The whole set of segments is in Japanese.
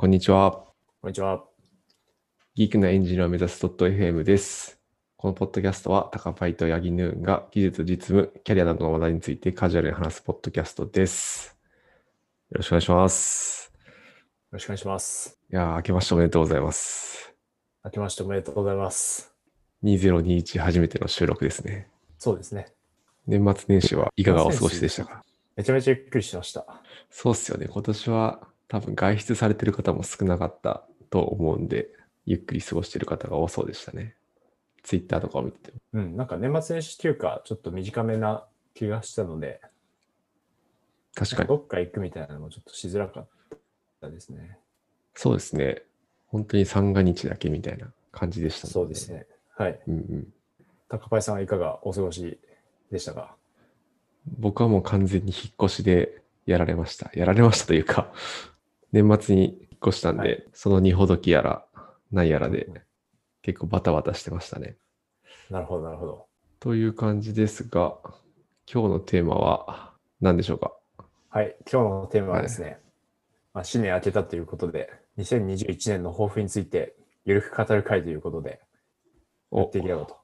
こんにちは。こんにちは。ギークなエンジニアを目指す .fm です。このポッドキャストは、タカパイとヤギヌーンが技術、実務、キャリアなどの話題についてカジュアルに話すポッドキャストです。よろしくお願いします。よろしくお願いします。いやー、明けましておめでとうございます。明けましておめでとうございます。2021初めての収録ですね。そうですね。年末年始はいかがお過ごしでしたか？めちゃめちゃゆっくりしてました。そうっすよね。今年は多分外出されてる方も少なかったと思うんで、ゆっくり過ごしてる方が多そうでしたね。ツイッターとかを見てても。うん、なんか年末年始休暇ちょっと短めな気がしたので、確かに。どっか行くみたいなのもちょっとしづらかったですね。そうですね。本当に三が日だけみたいな感じでしたもんそうです。ね。はい。うんうん。高パイさんはいかがお過ごしでしたか？僕はもう完全に引っ越しでやられました。やられましたというか、年末に引っ越したんで、はいその荷ほどきやら、何やらでうん結構バタバタしてましたね。なるほど、なるほど。という感じですが、今日のテーマは何でしょうか？はい。今日のテーマはですね、まあ、新年明けたということで、2021年の抱負についてゆるく語る会ということで、やおっていければと。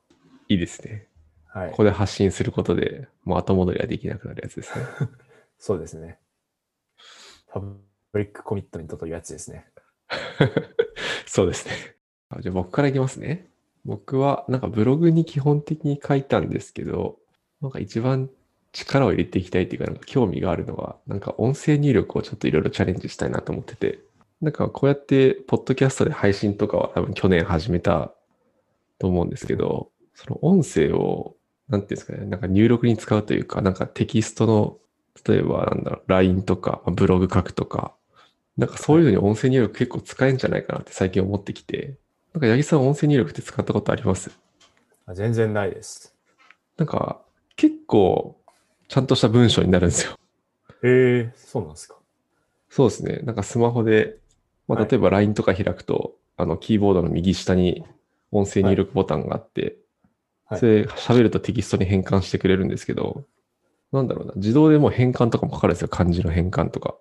いいですね。はいこ。こで発信することでもう後戻りはできなくなるやつですね。そうですね。パブリックコミットメントというやつですね。そうですね。じゃあ僕からいきますね。僕はなんかブログに基本的に書いたんですけど、なんか一番力を入れていきたいっていうか、なんか興味があるのは、なんか音声入力をちょっといろいろチャレンジしたいなと思ってて、なんかこうやってポッドキャストで配信とかは多分去年始めたと思うんですけど、その音声を、なんていうんですかね、なんか入力に使うというか、なんかテキストの、例えばなんだろう、LINE とか、ブログ書くとか、なんかそういうのに音声入力結構使えるんじゃないかなって最近思ってきて、なんか八木さん音声入力って使ったことあります？あ全然ないです。なんか結構ちゃんとした文章になるんですよ。へえそうなんですか。そうですね。なんかスマホで、まあ、はい例えば LINE とか開くと、あのキーボードの右下に音声入力ボタンがあって、はいそれ喋るとテキストに変換してくれるんですけど、なんだろうな、自動でもう変換とかもかかるんですよ。漢字の変換とか。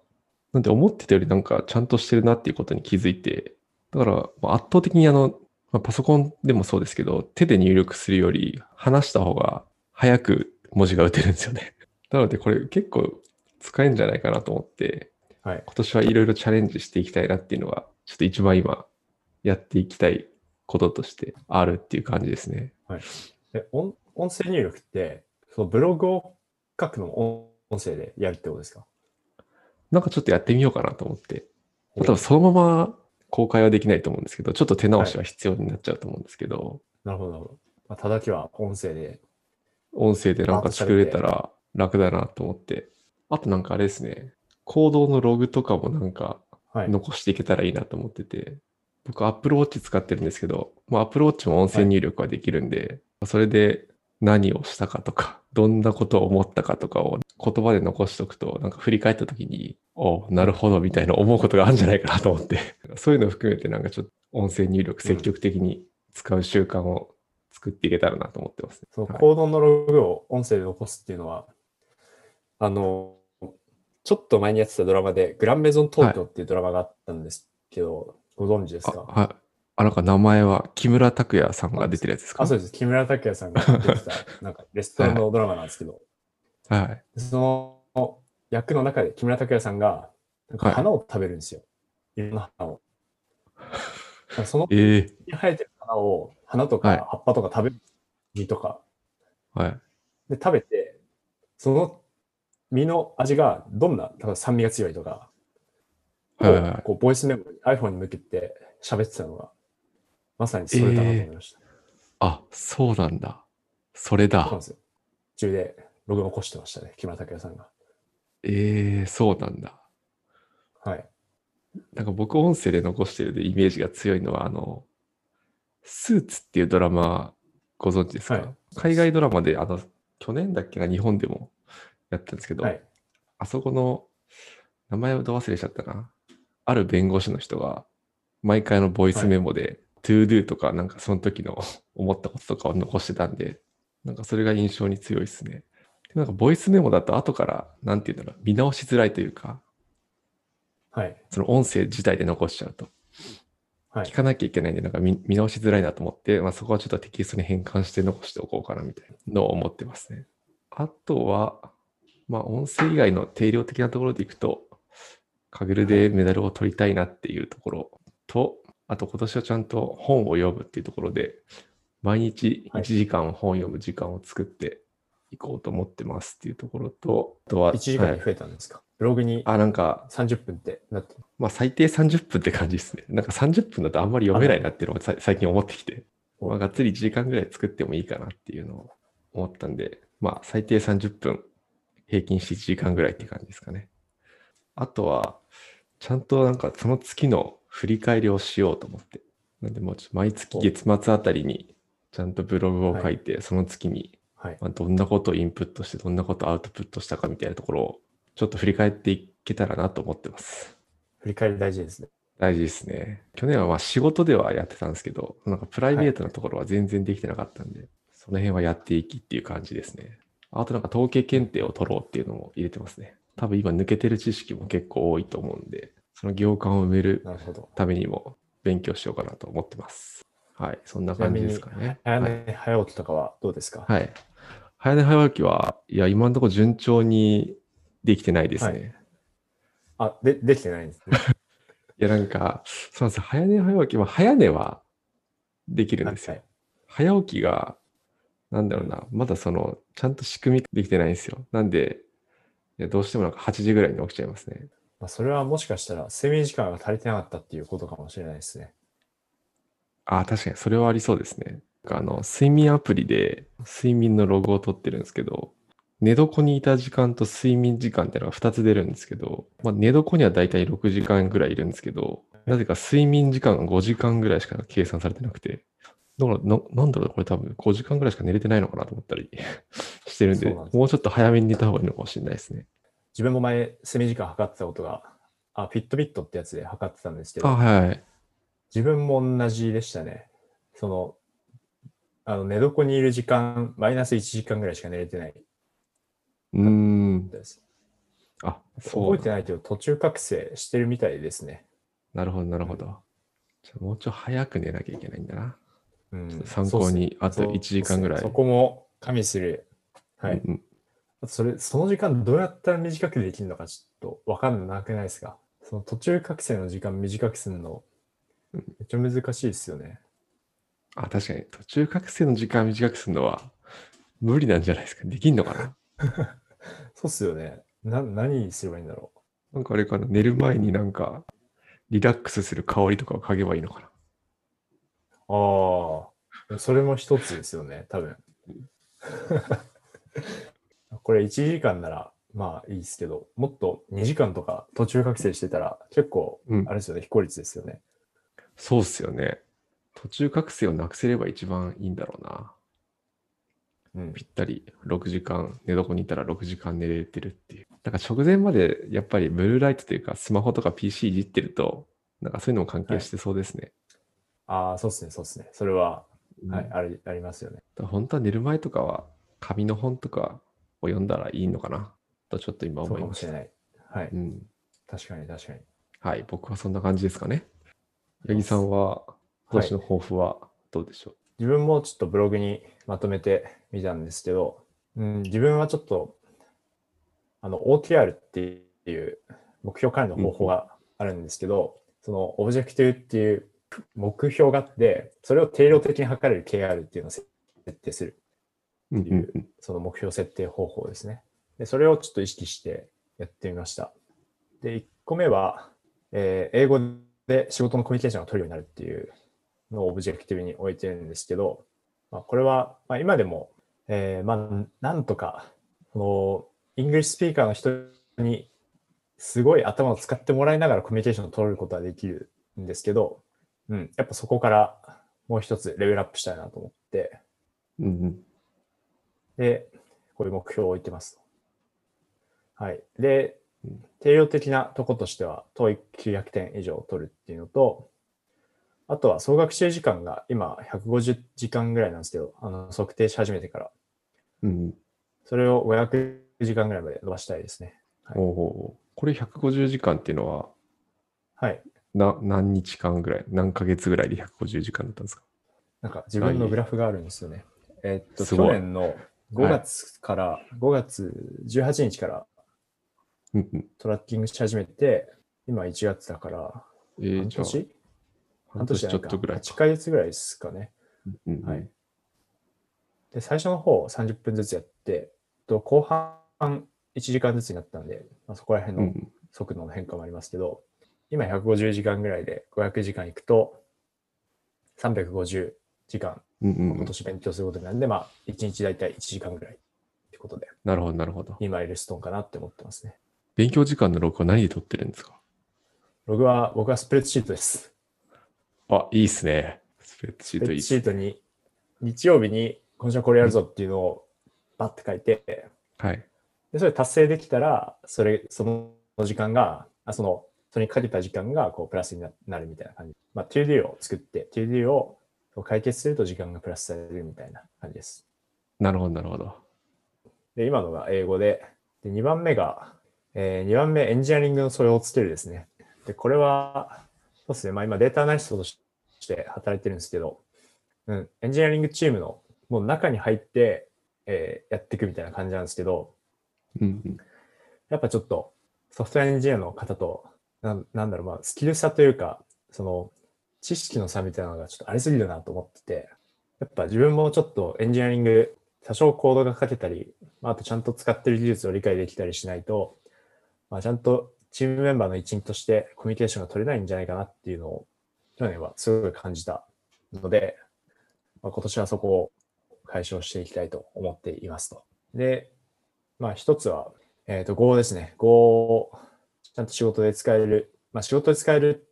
なんで思ってたよりなんかちゃんとしてるなっていうことに気づいて、だからまあ圧倒的にあの、まあ、パソコンでもそうですけど、手で入力するより話した方が早く文字が打てるんですよね。なのでこれ結構使えるんじゃないかなと思って、はい。今年はいろいろチャレンジしていきたいなっていうのが、ちょっと一番今やっていきたいこととしてあるっていう感じですね。え音音声入力って、そのブログを書くのも音音声でやるってことですか？なんかちょっとやってみようかなと思って。多分そのまま公開はできないと思うんですけど、ちょっと手直しは必要になっちゃうと思うんですけど、なるほど、なるほど。まあ、ただきは音声で。音声でなんか作れたら楽だなと思って。あとなんかあれですね、行動のログとかもなんかはい。残していけたらいいなと思ってて、僕 Apple Watch 使ってるんですけど、まあ、Apple Watch も音声入力はできるんで、それで何をしたかとか、どんなことを思ったかとかを言葉で残しておくと、なんか振り返った時に、おなるほどみたいな思うことがあるんじゃないかなと思って、そういうのを含めてなんかちょっと音声入力積極的に使う習慣を作っていけたらなと思ってますね。そのはいコードのログを音声で残すっていうのは、あの、ちょっと前にやってたドラマで、グランメゾン東京っていうドラマがあったんですけど、ご存知ですあ、かはい。あ、なんか名前は木村拓哉さんが出てるやつですか？あ、そうです。木村拓哉さんが出てた、なんかレストランのドラマなんですけど、はい。その役の中で木村拓哉さんが、花を食べるんですよ。い、ろんな花を。そのええに生えてる花を、花とはいか葉っぱとか食べる、実とか。はい。で、食べて、その実の味がどんな、例えば酸味が強いとか、はいはいはいこうボイスメモに iPhone に向けて喋ってたのが、まさにそれだなと思いました。あ、そうなんだ。それだそうなん。ですよ。中でログ残してましたね、木村拓哉さんが。ええそうなんだ。はい。なんか僕音声で残してるでイメージが強いのは、あの、スーツっていうドラマご存知ですか、はい海外ドラマで、あの、去年だっけが日本でもやったんですけど、はい。あそこの名前をど忘れしちゃったな？ある弁護士の人が毎回のボイスメモで、to do とかなんかその時の 思ったこととかを残してたんで、なんかそれが印象に強いですね。でなんかボイスメモだと後から、なんていうんだろう、見直しづらいというか、はい。その音声自体で残しちゃうと。はい聞。かなきゃいけないんで、なんか見見直しづらいなと思って、まあ、そこはちょっとテキストに変換して残しておこうかなみたいなのを思ってますね。あとは、まあ、音声以外の定量的なところでいくと、カグルでメダルを取りたいなっていうところと、あと今年はちゃんと本を読むっていうところで、毎日1はい時間本を読む時間を作っていこうと思ってますっていうところと、あとは、1時間はいに増えたんですか、ブログにあ、なんか、30分ってなって。まあ最低30分って感じですね。なんか30分だとあんまり読めないなっていうのをさ最近思ってきて、おまあがっつり1時間ぐらい作ってもいいかなっていうのを思ったんで、まあ最低30分、平均して1時間ぐらいって感じですかね。あとは、ちゃんとなんかその月の振り返りをしようと思って。なんでもうちょっと毎月月末あたりにちゃんとブログを書いて、その月にはい。まあ、どんなことをインプットして、どんなことをアウトプットしたかみたいなところを、ちょっと振り返っていけたらなと思ってます。振り返り大事ですね。大事ですね。去年はまあ仕事ではやってたんですけど、なんかプライベートなところは全然できてなかったんで、その辺はやっていきっていう感じですね。あとなんか統計検定を取ろうっていうのも入れてますね。多分今抜けてる知識も結構多いと思うんで、その行間を埋める。ためにも勉強しようかなと思ってます。はい、そんな感じですかね。早はい寝早起きとかはどうですか、はい。早寝早起きは、いや、今のところ順調にできてないですね。はいあ、で、できてないんですね。い、や、なんか、そうなんですよ。早寝早起きは、早寝はできるんですよ。はい早起きが、なんだろうな、まだその、ちゃんと仕組みできてないんですよ。なんで、いやどうしてもなんか8時ぐらいに起きちゃいますね。まあ、それはもしかしたら睡眠時間が足りてなかったっていうことかもしれないですね。ああ、確かにそれはありそうですね。あの、睡眠アプリで睡眠のログを取ってるんですけど、寝床にいた時間と睡眠時間っていうのが2つ出るんですけど、まあ、寝床にはだいたい6時間ぐらいいるんですけど、なぜか睡眠時間が5時間ぐらいしか計算されてなくて、だからな、なんだろう、これ多分5時間ぐらいしか寝れてないのかなと思ったり してるんで、もうちょっと早めに寝た方がいいのかもしれないですね。自分も前、睡眠時間測ってたことが、あ、フィットビットってやつで測ってたんですけど、あ、はいはい。自分も同じでしたね。その、あの寝床にいる時間、マイナス1時間ぐらいしか寝れてないうーん。です。あ、そう覚えてないけど、途中覚醒してるみたいですね。なるほど、なるほど。じゃあもうちょい早く寝なきゃいけないんだな。うん、参考にあとそうっすね1時間ぐらいそそこも加味する。はい。うんそれ、その時間どうやったら短くできるのかちょっとわかんなくないですか？その途中覚醒の時間短くするの、めうんっちゃ難しいですよね。あ、確かに途中覚醒の時間短くするのは無理なんじゃないですか？できんのかな？そうっすよね。な、何すればいいんだろなんかあれかな、寝る前になんかリラックスする香りとかを嗅げばいいのかな？う。ああ、それも一つですよね、多分。これ1時間ならまあいいですけど、もっと2時間とか途中覚醒してたら結構、うんあれですよね、非効率ですよね。そうっすよね。途中覚醒をなくせれば一番いいんだろうな。うん。ぴったり6時間、寝床にいたら6時間寝れてるっていう。なんか直前までやっぱりブルーライトというかスマホとか PC いじってると、なんかそういうのも関係してそうですね。ああ、そうですね、そうですね。それは、うんはい、ありありますよね。本当は寝る前とかは紙の本とかを読んだらいいのかな？とちょっと今そう思いました。かもしれない。はい。うん。確かに確かに。はい。僕はそんな感じですかね。八木さんは今年の抱負はどうでしょう、自分もちょっとブログにまとめてみたんですけど、うん、自分はちょっと、あの、OKR っていう目標管理の方法があるんですけど、その objective っていう目標があって、それを定量的に測れる KR っていうのを設定する。うんうんうんその目標設定方法ですね。で、それをちょっと意識してやってみました。で、1個目は、えー英語で仕事のコミュニケーションが取るようになるっていうのを objective に置いてるんですけど、まあ、これは、まあ、今でも、えーまあ、なんとか、その、 English speaker の人にすごい頭を使ってもらいながらコミュニケーションを取ることはできるんですけど、うん、やっぱそこからもう一つレベルアップしたいなと思って、うんうんで、こういう目標を置いてます。はい。でうん、定量的なとことしては、TOEIC900 点以上取るっていうのと、あとは総学習時間が今150時間ぐらいなんですけど、あの測定し始めてから、うんそれを500時間ぐらいまで伸ばしたいですね。はいおおこれ150時間っていうのははい。な何日間ぐらい、何ヶ月ぐらいで150時間だったんですか？なんか自分のグラフがあるんですよね。えーっと、去年の5月から、5月18日から。トラッキングし始めて、今1月だから、えー、半年？半年ちょっとぐらい8ヶ月ぐらいですかね。はい。で、最初の方30分ずつやって、と後半1時間ずつになったんで、まあ、そこら辺のうん速度の変化もありますけど、今150時間ぐらいで500時間いくと、350時間、うんうんうん今年勉強することになるんで、まあ、1日だいたい1時間ぐらいってことで、なるほど、なるほど。2マイルストーンかなって思ってますね。勉強時間の録は何で取ってるんですか？ログは、僕はスプレッドシートです。あ、いいっすね。スプレッドシスプレッドートいいっすシートに、日曜日に今週はこれやるぞっていうのをバッて書いて、はい。で、それ達成できたら、それ、その時間が、あその、それにかけた時間が、こう、プラスにななるみたいな感じ。まあ、2do を作って、2do をこう解決すると時間がプラスされるみたいな感じです。なるほど、なるほど。で、今のが英語で、で、2番目が、えー、2番目、エンジニアリングの素養をつけるですね。で、これは、そうですね、まあ今データアナリストとして働いてるんですけど、うん、エンジニアリングチームのもう中に入って、えーやっていくみたいな感じなんですけど、うんうん。やっぱちょっとソフトウェアエンジニアの方と、なんなんだろう、まあ、スキル差というか、その、知識の差みたいなのがちょっとありすぎるなと思ってて、やっぱ自分もちょっとエンジニアリング、多少コードが書けたり、まあ、とちゃんと使ってる技術を理解できたりしないと、まあ、ちゃんとチームメンバーの一員としてコミュニケーションが取れないんじゃないかなっていうのを、去年はすごい感じたので、まあ、今年はそこを解消していきたいと思っていますと。で、まあ一つは、えっ、と、Go ですね。Go をちゃんと仕事で使える。まあ仕事で使える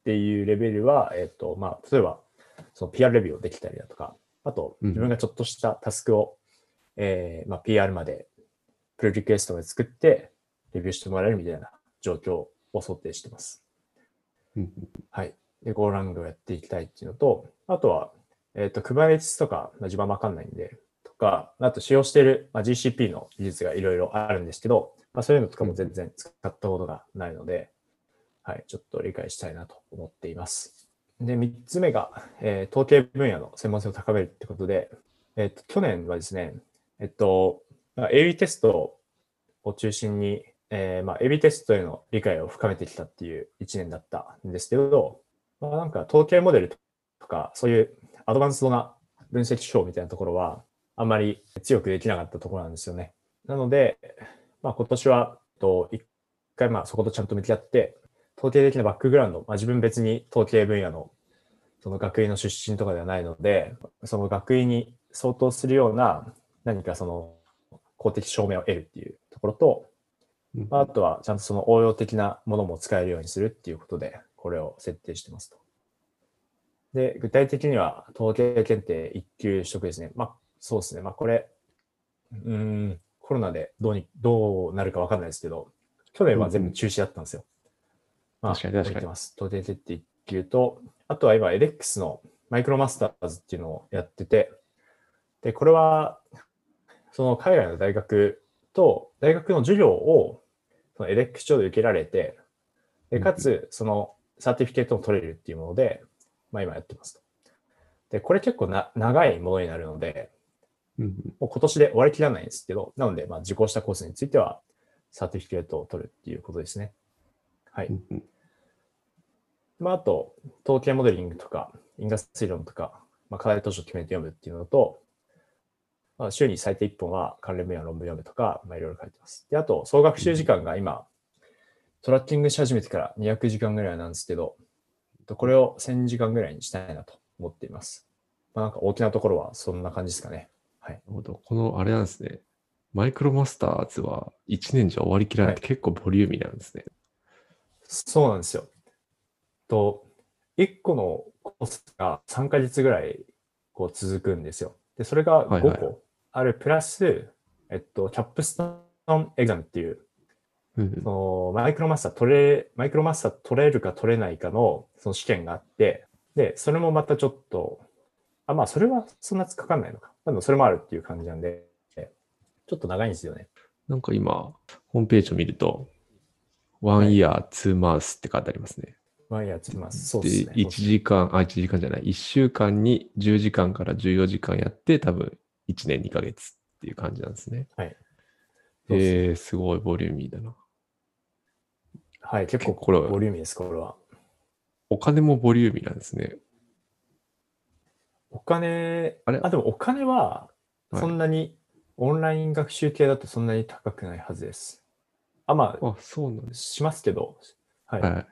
っていうレベルは、えっ、と、まあ例えば、その PR レビューをできたりだとか、あとうん自分がちょっとしたタスクを、えーまあ PR まで、プルリクエストまで作って、レビューしてもらえるみたいな状況を想定してます。うんうんはい。で、Go ラングをやっていきたいっていうのと、あとは、えっ、と、Kubernetes とか、まあ、自分はわかんないんで、とか、あと使用している、まあ、GCP の技術がいろいろあるんですけど、まあ、そういうのとかも全然使ったことがないので、はい、ちょっと理解したいなと思っています。で、3つ目が、えー統計分野の専門性を高めるってことで、えっ、と、去年はですね、えっと、AB テストを中心に、えーまあ、AB テストへの理解を深めてきたっていう1年だったんですけど、まあ、なんか統計モデルとか、そういうアドバンスドな分析手法みたいなところは、あんまり強くできなかったところなんですよね。なので、まあ、今年は、えっと一回まあそことちゃんと向き合って、統計的なバックグラウンド、まあ、自分別に統計分野のその学位の出身とかではないので、その学位に相当するような何かその公的証明を得るっていうところと、うんまああとはちゃんとその応用的なものも使えるようにするっていうことで、これを設定してますと。で、具体的には統計検定1級取得ですね。まあそうですね。まあこれ、うーん、コロナでどうに、どうなるかわかんないですけど、去年は全部中止だったんですよ。まあ、確かに確かに置いてます。統計検定1級と、あとは今 edX のマイクロマスターズっていうのをやってて、で、これは、その海外の大学と、大学の授業を、その edX 上で受けられて、で、かつ、そのサーティフィケートも取れるっていうもので、まあ今やってますと。で、これ結構な長いものになるので、うんもう今年で終わりきらないんですけど、なので、まあ受講したコースについては、サーティフィケートを取るっていうことですね。はい。うんうんまあ、あと、統計モデリングとか、因果推論とか、まあ、課題図書を決めて読むっていうのと、まあ、週に最低1本は関連分野の論文読むとか、まあ、いろいろ書いてます。で、あと、総学習時間が今、トラッキングし始めてから200時間ぐらいなんですけど、とこれを1000時間ぐらいにしたいなと思っています。まあ、なんか大きなところはそんな感じですかね。はい。この、あれなんですね。マイクロマスターズは1年じゃ終わりきらないって結構ボリューミーなんですね。そうなんですよ。と、1個のコースが3ヶ月ぐらいこう続くんですよ。で、それがはいはい5個あるプラス、えっと、 capstone exam っていう、そのマイクロマスター取れ、マイクロマスター取れるか取れないかのその試験があって、で、それもまたちょっと、あ、まあ、それはそんなかかんないのか。でもそれもあるっていう感じなんで、ちょっと長いんですよね。なんか今、ホームページを見ると、one year, two months って書いてありますね。ワイヤーつきます。そうで、ですね。1時間、あ、1時間じゃない、1週間に10時間から14時間やって、多分1年2ヶ月っていう感じなんですね。はい。えー、すごいボリューミーだな。はい、結構これボリューミーです、これは。お金もボリューミーなんですね。お金、あれ？でもお金は、はいそんなに、オンライン学習系だとそんなに高くないはずです。あ、まあ、あ、そうなんです。しますけど、はい。は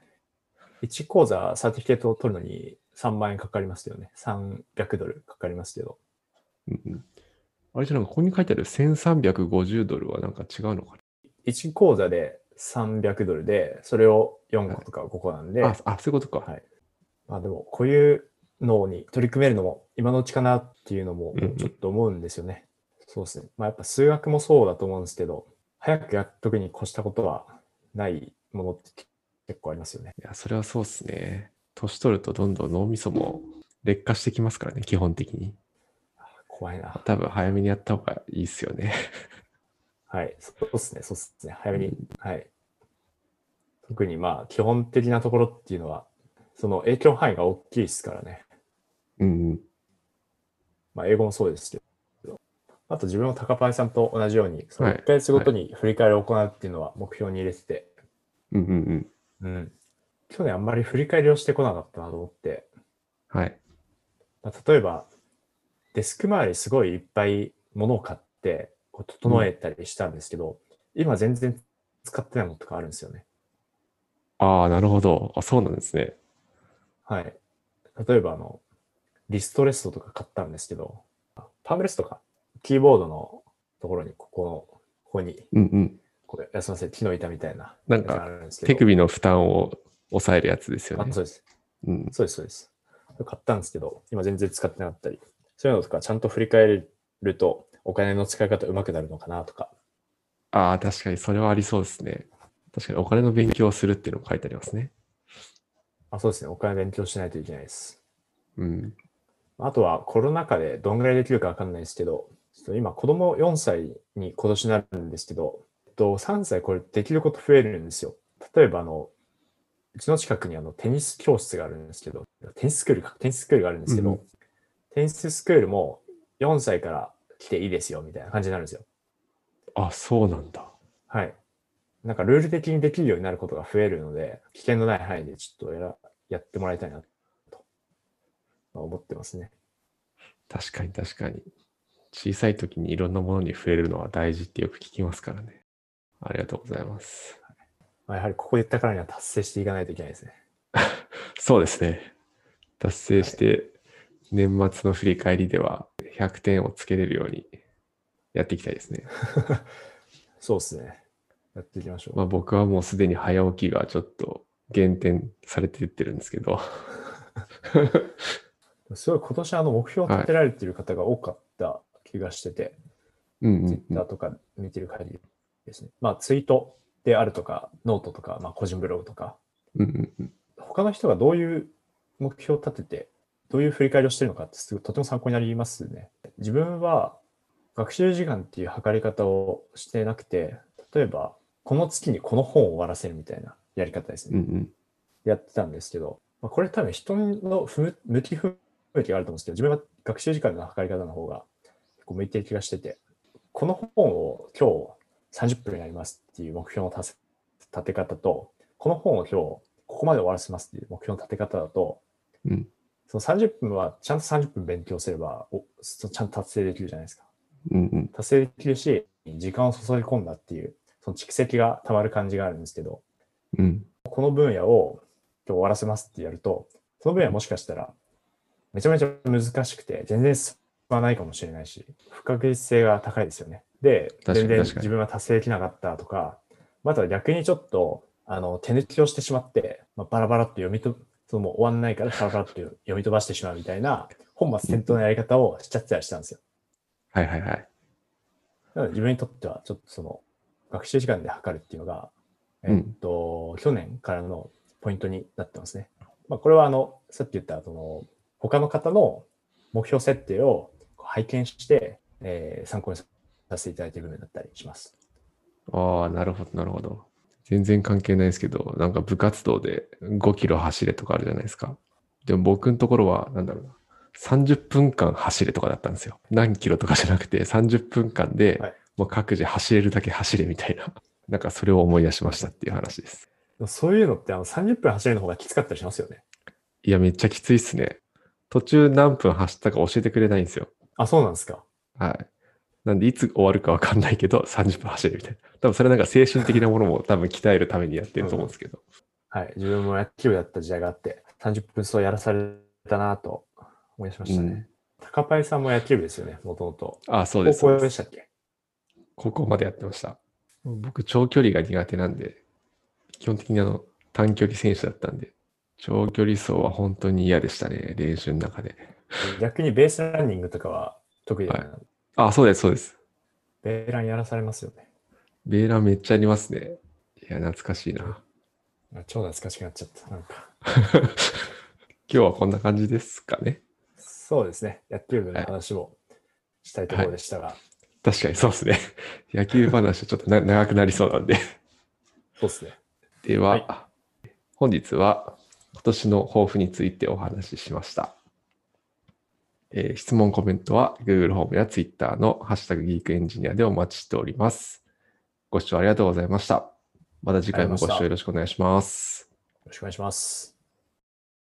い。1講座サーティフィケートを取るのに3万円かかりますよね。300ドルかかりますけど。うんうんあれじゃなんかここに書いてある1350ドルはなんか違うのか1講座で300ドルで、それを4個とか5個なんで、なあ、あ、そういうことか。はいまあでも、こういうのに取り組めるのも今のうちかなっていうのもうんうんちょっと思うんですよね。そうですね。まあやっぱ数学もそうだと思うんですけど、早くやっとくに越したことはないものって結構ありますよね。いや、それはそうですね。年取るとどんどん脳みそも劣化してきますからね、基本的に。怖いな。多分早めにやった方がいいですよね。はい。そうですね。そうですね。早めに。はい。特にまあ基本的なところっていうのは、その影響範囲が大きいですからね。うんうん。まあ英語もそうですけど。あと自分も高パイさんと同じように、そのはい1ヶ月ごとに振り返りを行うっていうのは目標に入れてて、うんうんうん。うん。去年あんまり振り返りをしてこなかったなと思って、はい。まあ、例えば、デスク周りすごいいっぱい物を買って、こう整えたりしたんですけど、今全然使ってないものとかあるんですよね。ああ、なるほど。あ、そうなんですね。はい。例えば、あの、リストレストとか買ったんですけど、パームレストか。キーボードのところに、ここの、ここに、うんうん。これ、休ませて木の板みたいな。なんか手首の負担を抑えるやつですよね。あそうです。うん。そうです、そうです。買ったんですけど、今全然使ってなかったり、そういうのとかちゃんと振り返ると、お金の使い方上手くなるのかなとか。ああ、確かにそれはありそうですね。確かにお金の勉強をするっていうのも書いてありますね。あそうですね、お金勉強しないといけないです。うん。あとはコロナ禍でどんぐらいできるかわかんないですけど、今子供4歳に今年なるんですけど、えっと、3歳これできること増えるんですよ。例えばあの、うちの近くにあのテニス教室があるんですけど、テニススクールか、テニススクールがあるんですけど、うんテニススクールも4歳から来ていいですよみたいな感じになるんですよ。あ、そうなんだ。はい。なんかルール的にできるようになることが増えるので、危険のない範囲でちょっとやらやってもらいたいなとまあ思ってますね。確かに確かに。小さい時にいろんなものに触れるのは大事ってよく聞きますからね。ありがとうございます。まあ、やはりここで言ったからには達成していかないといけないですね。そうですね。達成して、年末の振り返りでは100点をつけれるようにやっていきたいですね。そうですね。やっていきましょう。まあ僕はもうすでに早起きがちょっと減点されていってるんですけど。すごい今年あの目標を立てられている方が多かった気がしてて、うんうんうんツイッターとか見てる限りですね。まあツイートであるとか、ノートとか、まあ個人ブログとか、うんうんうん他の人がどういう目標を立てて、どういう振り返りをしてるのかってすごいとても参考になりますね。自分は学習時間っていう測り方をしてなくて、例えばこの月にこの本を終わらせるみたいなやり方ですね。うんうんやってたんですけど、まあ、これ多分人の不向き不向きがあると思うんですけど、自分は学習時間の測り方の方が結構向いてる気がしてて、この本を今日30分になりますっていう目標の立て立て方と、この本を今日ここまで終わらせますっていう目標の立て方だと、うん。その30分はちゃんと30分勉強すれば、おそちゃんと達成できるじゃないですか。うんうん。達成できるし、時間を注ぎ込んだっていう、その蓄積がたまる感じがあるんですけど、うん。この分野を今日終わらせますってやると、その分野もしかしたらめちゃめちゃ難しくて、全然進まないかもしれないし、不確実性が高いですよね。で、全然自分は達成できなかったとか、または逆にちょっとあの手抜きをしてしまって、まあ、バラバラっと読みと、そのもう終わんないからバラバラっと読み飛ばしてしまうみたいな、本末転倒なやり方をしちゃってたりしたんですよ。はいはいはい。なので自分にとっては、ちょっとその、学習時間で測るっていうのが、えっと、去年からのポイントになってますね。まあ、これはあの、さっき言った、その、他の方の目標設定を拝見して、えー参考にさせていただいている部分だったりします。ああ、なるほどなるほど。全然関係ないですけど、なんか部活動で5キロ走れとかあるじゃないですか。でも僕のところは、なんだろうな。30分間走れとかだったんですよ。何キロとかじゃなくて、30分間ではいもう各自走れるだけ走れみたいな。なんかそれを思い出しましたっていう話です。そういうのってあの30分走るの方がきつかったりしますよね。いや、めっちゃきついっすね。途中何分走ったか教えてくれないんですよ。あ、そうなんですか。はい。なんで、いつ終わるかわかんないけど、30分走るみたいな。多分それなんか精神的なものも多分鍛えるためにやってると思うんですけど。はい。自分も野球部だった時代があって、30分そうやらされたなと思い出しましたね。高パイさんも野球部ですよね、もともと。あ、そうです。高校ですしたっけ？高校までやってました。僕、長距離が苦手なんで、基本的にあの、短距離選手だったんで、長距離走は本当に嫌でしたね、練習の中で。逆にベースランニングとかは得意だな、はいあ、そうです、そうです。ベーランやらされますよね。ベーランめっちゃありますね。いや、懐かしいな。あ超懐かしくなっちゃった。なんか。今日はこんな感じですかね。そうですね。野球部の話もしたいところでしたが、確かにそうですね。野球話はちょっとな長くなりそうなんで。そうですね。では、はい本日は今年の抱負についてお話ししました。えー質問、コメントは Google ホームや Twitter のハッシュタグギークエンジニアでお待ちしております。ご視聴ありがとうございました。また次回もご視聴よろしくお願いします。よろしくお願いします。